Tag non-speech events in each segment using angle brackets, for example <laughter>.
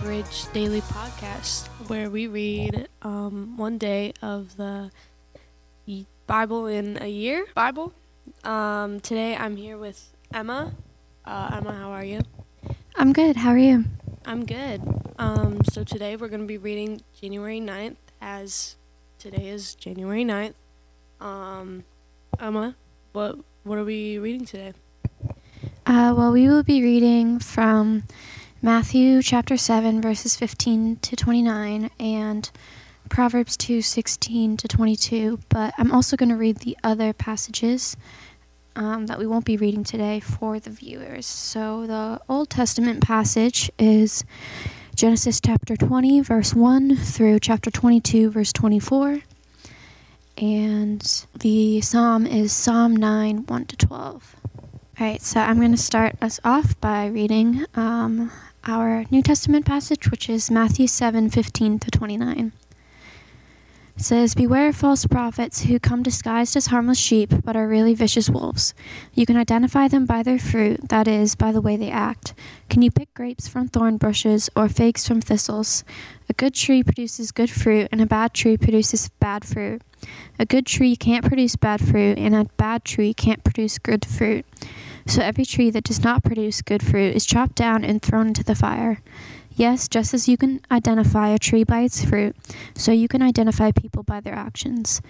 Bridge Daily Podcast, where we read um, one day of the Bible in a year Bible. Um, today I'm here with Emma. Uh, Emma, how are you? I'm good. How are you? I'm good. Um, so today we're going to be reading January 9th, as today is January 9th. Um, Emma, what what are we reading today? Uh, well, we will be reading from Matthew chapter 7, verses 15 to 29, and Proverbs 2, 16 to 22. But I'm also going to read the other passages um, that we won't be reading today for the viewers. So the Old Testament passage is Genesis chapter 20, verse 1 through chapter 22, verse 24. And the psalm is Psalm 9, 1 to 12. All right, so I'm going to start us off by reading um, our New Testament passage, which is Matthew 7 15 to 29. It says, Beware of false prophets who come disguised as harmless sheep but are really vicious wolves. You can identify them by their fruit, that is, by the way they act. Can you pick grapes from thorn bushes or figs from thistles? A good tree produces good fruit, and a bad tree produces bad fruit. A good tree can't produce bad fruit, and a bad tree can't produce good fruit. So every tree that does not produce good fruit is chopped down and thrown into the fire. Yes, just as you can identify a tree by its fruit, so you can identify people by their actions.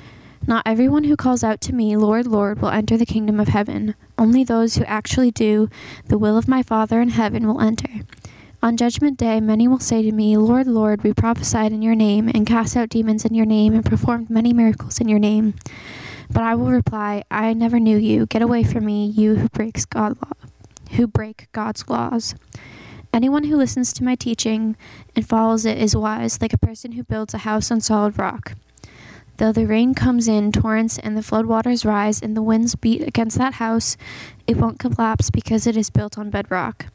Not everyone who calls out to me, Lord, Lord, will enter the kingdom of heaven. Only those who actually do the will of my Father in heaven will enter. On judgment day, many will say to me, Lord, Lord, we prophesied in your name, and cast out demons in your name, and performed many miracles in your name. But I will reply, I never knew you. Get away from me, you who breaks God law, who break God's laws. Anyone who listens to my teaching and follows it is wise, like a person who builds a house on solid rock. Though the rain comes in torrents and the floodwaters rise and the winds beat against that house, it won't collapse because it is built on bedrock.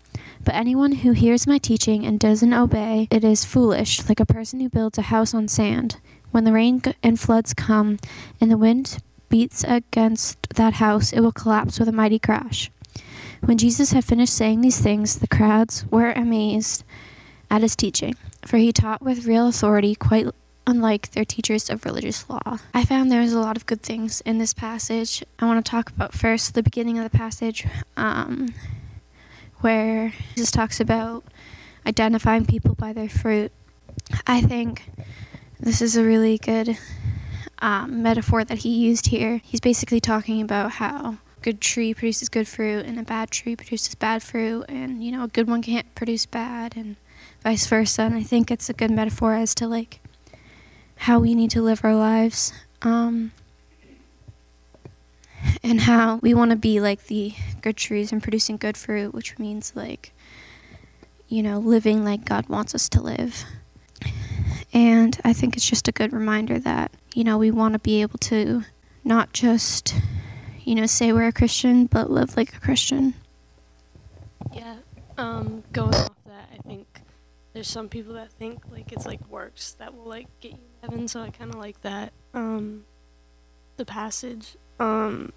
But anyone who hears my teaching and doesn't obey it is foolish, like a person who builds a house on sand. When the rain and floods come and the wind beats against that house, it will collapse with a mighty crash. When Jesus had finished saying these things, the crowds were amazed at his teaching, for he taught with real authority, quite unlike their teachers of religious law. I found there was a lot of good things in this passage. I want to talk about first the beginning of the passage, um, where Jesus talks about identifying people by their fruit. I think this is a really good um, metaphor that he used here. He's basically talking about how good tree produces good fruit and a bad tree produces bad fruit and you know a good one can't produce bad and vice versa and i think it's a good metaphor as to like how we need to live our lives um, <laughs> and how we want to be like the good trees and producing good fruit which means like you know living like god wants us to live and i think it's just a good reminder that you know we want to be able to not just you know, say we're a Christian, but live like a Christian. Yeah. Um, going off that, I think there's some people that think like it's like works that will like get you heaven. So I kind of like that. Um, the passage um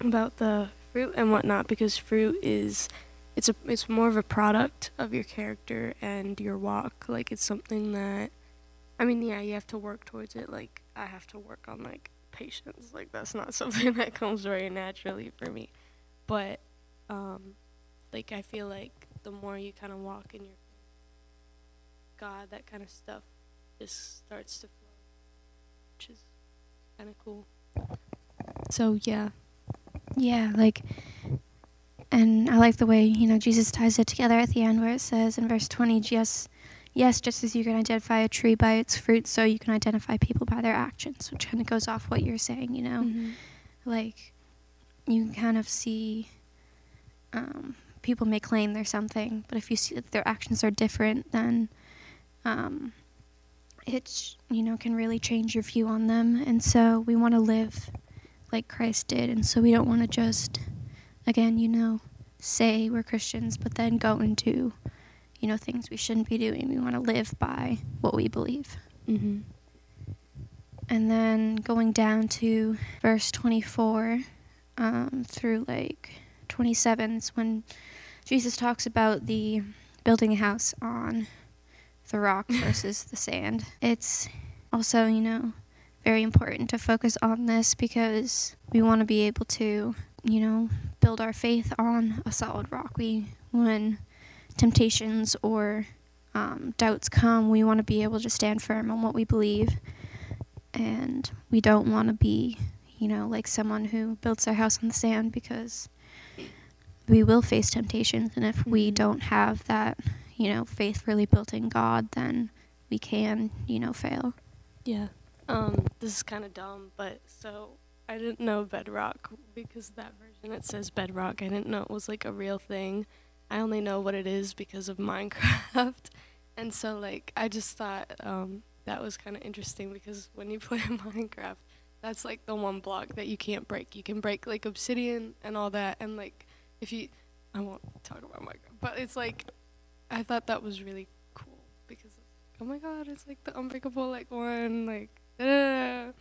about the fruit and whatnot because fruit is it's a it's more of a product of your character and your walk. Like it's something that I mean, yeah, you have to work towards it. Like I have to work on like patience. Like that's not <laughs> something that comes very naturally for me. But um like I feel like the more you kind of walk in your God, that kind of stuff just starts to flow, which is kind of cool. So yeah, Yeah, like, and I like the way, you know, Jesus ties it together at the end where it says in verse 20, yes, yes, just as you can identify a tree by its fruit, so you can identify people by their actions, which kind of goes off what you're saying, you know? Mm-hmm. Like, you can kind of see um, people may claim they're something, but if you see that their actions are different, then um, it, you know, can really change your view on them. And so we want to live like Christ did. And so we don't want to just, again, you know, say we're Christians, but then go and do, you know, things we shouldn't be doing. We want to live by what we believe. Mm-hmm. And then going down to verse 24 um, through like 27 is when Jesus talks about the building a house on the rock <laughs> versus the sand. It's also, you know, very important to focus on this because we want to be able to, you know, build our faith on a solid rock. We, when temptations or um, doubts come, we want to be able to stand firm on what we believe. And we don't want to be, you know, like someone who builds their house on the sand because we will face temptations. And if we Mhm. don't have that, you know, faith really built in God, then we can, you know, fail. Yeah. Um, this is kind of dumb, but so I didn't know bedrock because that version it says bedrock. I didn't know it was like a real thing. I only know what it is because of <laughs> Minecraft. And so like I just thought um, that was kind of interesting because when you <laughs> play Minecraft, that's like the one block that you can't break. You can break like obsidian and all that and like if you I won't talk about Minecraft, but it's like I thought that was really cool because oh my god, it's like the unbreakable like one, like. I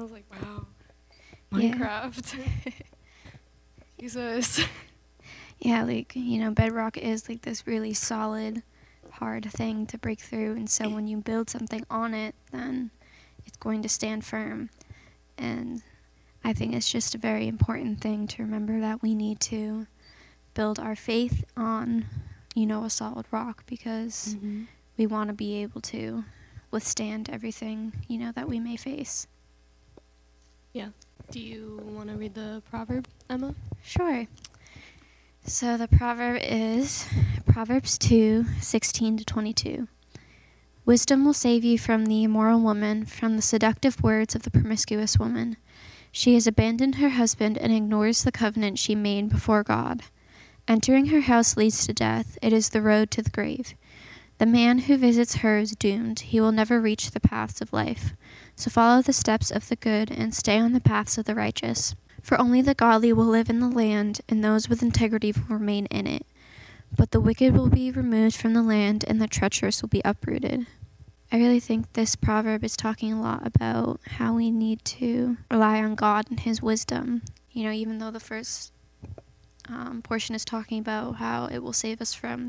was like, wow, Yeah. Minecraft. <laughs> Jesus. Yeah, like, you know, bedrock is like this really solid, hard thing to break through. And so when you build something on it, then it's going to stand firm. And I think it's just a very important thing to remember that we need to build our faith on, you know, a solid rock because mm-hmm. we want to be able to withstand everything, you know, that we may face. Yeah. Do you want to read the proverb, Emma? Sure. So the proverb is Proverbs 2 16 to 22. Wisdom will save you from the immoral woman, from the seductive words of the promiscuous woman. She has abandoned her husband and ignores the covenant she made before God. Entering her house leads to death, it is the road to the grave. The man who visits her is doomed, he will never reach the paths of life. So follow the steps of the good and stay on the paths of the righteous. For only the godly will live in the land, and those with integrity will remain in it. But the wicked will be removed from the land, and the treacherous will be uprooted. I really think this proverb is talking a lot about how we need to rely on God and His wisdom. You know, even though the first um, portion is talking about how it will save us from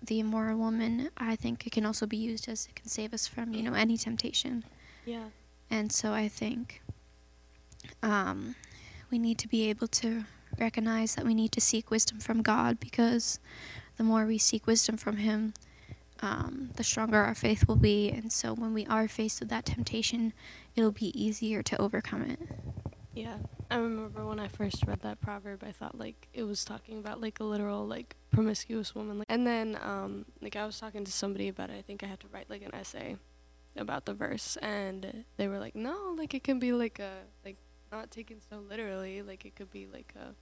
the immoral woman, I think it can also be used as it can save us from, you know, any temptation. Yeah. And so I think um, we need to be able to recognize that we need to seek wisdom from God because the more we seek wisdom from Him, um, the stronger our faith will be. And so when we are faced with that temptation, it'll be easier to overcome it. Yeah. I remember when I first read that proverb, I thought like it was talking about like a literal like promiscuous woman. And then um like I was talking to somebody about it. I think I had to write like an essay about the verse, and they were like, no, like it can be like a like not taken so literally. Like it could be like a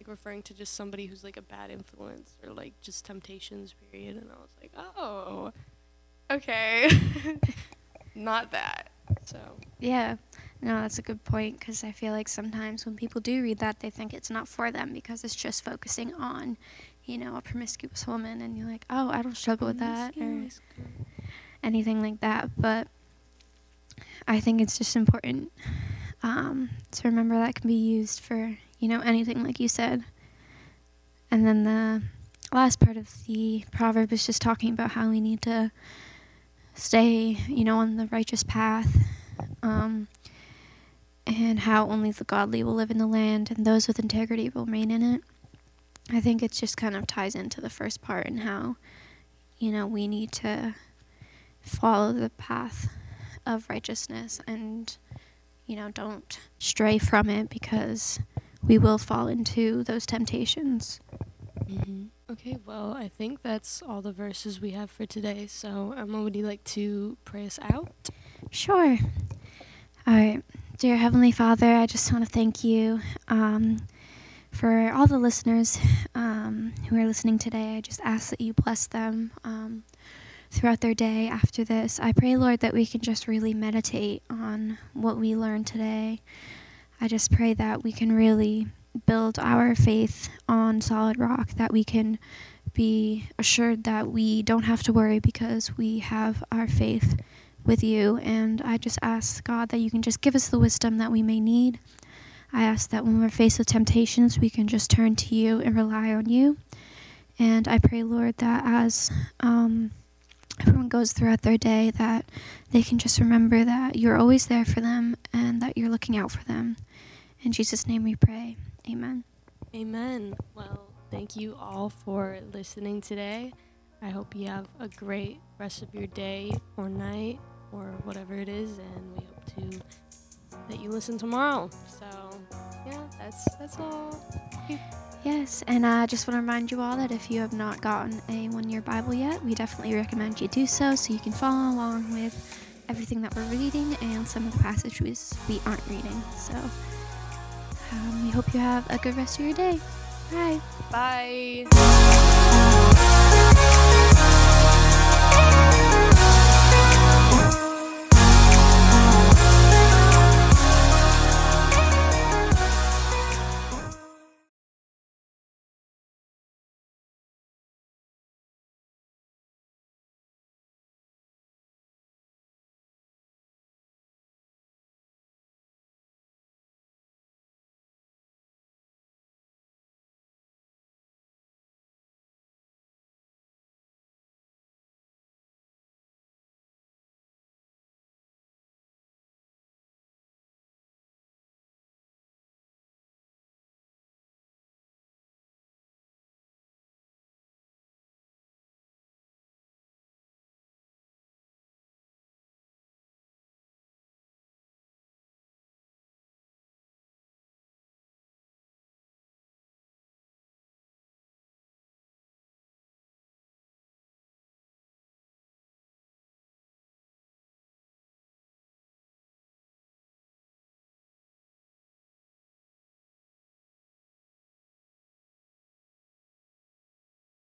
like referring to just somebody who's like a bad influence or like just temptations period. And I was like, oh, okay, <laughs> not that. So Yeah, no, that's a good point because I feel like sometimes when people do read that, they think it's not for them because it's just focusing on, you know, a promiscuous woman, and you're like, oh, I don't struggle with mm-hmm. that or anything like that. But I think it's just important um, to remember that can be used for, you know, anything like you said. And then the last part of the proverb is just talking about how we need to stay, you know, on the righteous path. Um, and how only the godly will live in the land and those with integrity will remain in it. I think it just kind of ties into the first part and how, you know, we need to follow the path of righteousness and, you know, don't stray from it because we will fall into those temptations. Mm-hmm. Okay, well, I think that's all the verses we have for today. So, Emma, would you like to pray us out? Sure. All right. Dear Heavenly Father, I just want to thank you um, for all the listeners um, who are listening today. I just ask that you bless them um, throughout their day after this. I pray, Lord, that we can just really meditate on what we learned today. I just pray that we can really build our faith on solid rock, that we can be assured that we don't have to worry because we have our faith with you. And I just ask, God, that you can just give us the wisdom that we may need. I ask that when we're faced with temptations, we can just turn to you and rely on you. And I pray, Lord, that as um, everyone goes throughout their day, that they can just remember that you're always there for them and that you're looking out for them. In Jesus' name we pray. Amen. Amen. Well, thank you all for listening today. I hope you have a great rest of your day or night or whatever it is, and we hope to that you listen tomorrow. So, yeah, that's that's all. Yes, and I just want to remind you all that if you have not gotten a one year Bible yet, we definitely recommend you do so so you can follow along with everything that we're reading and some of the passages we aren't reading. So, um, we hope you have a good rest of your day. Bye. Bye.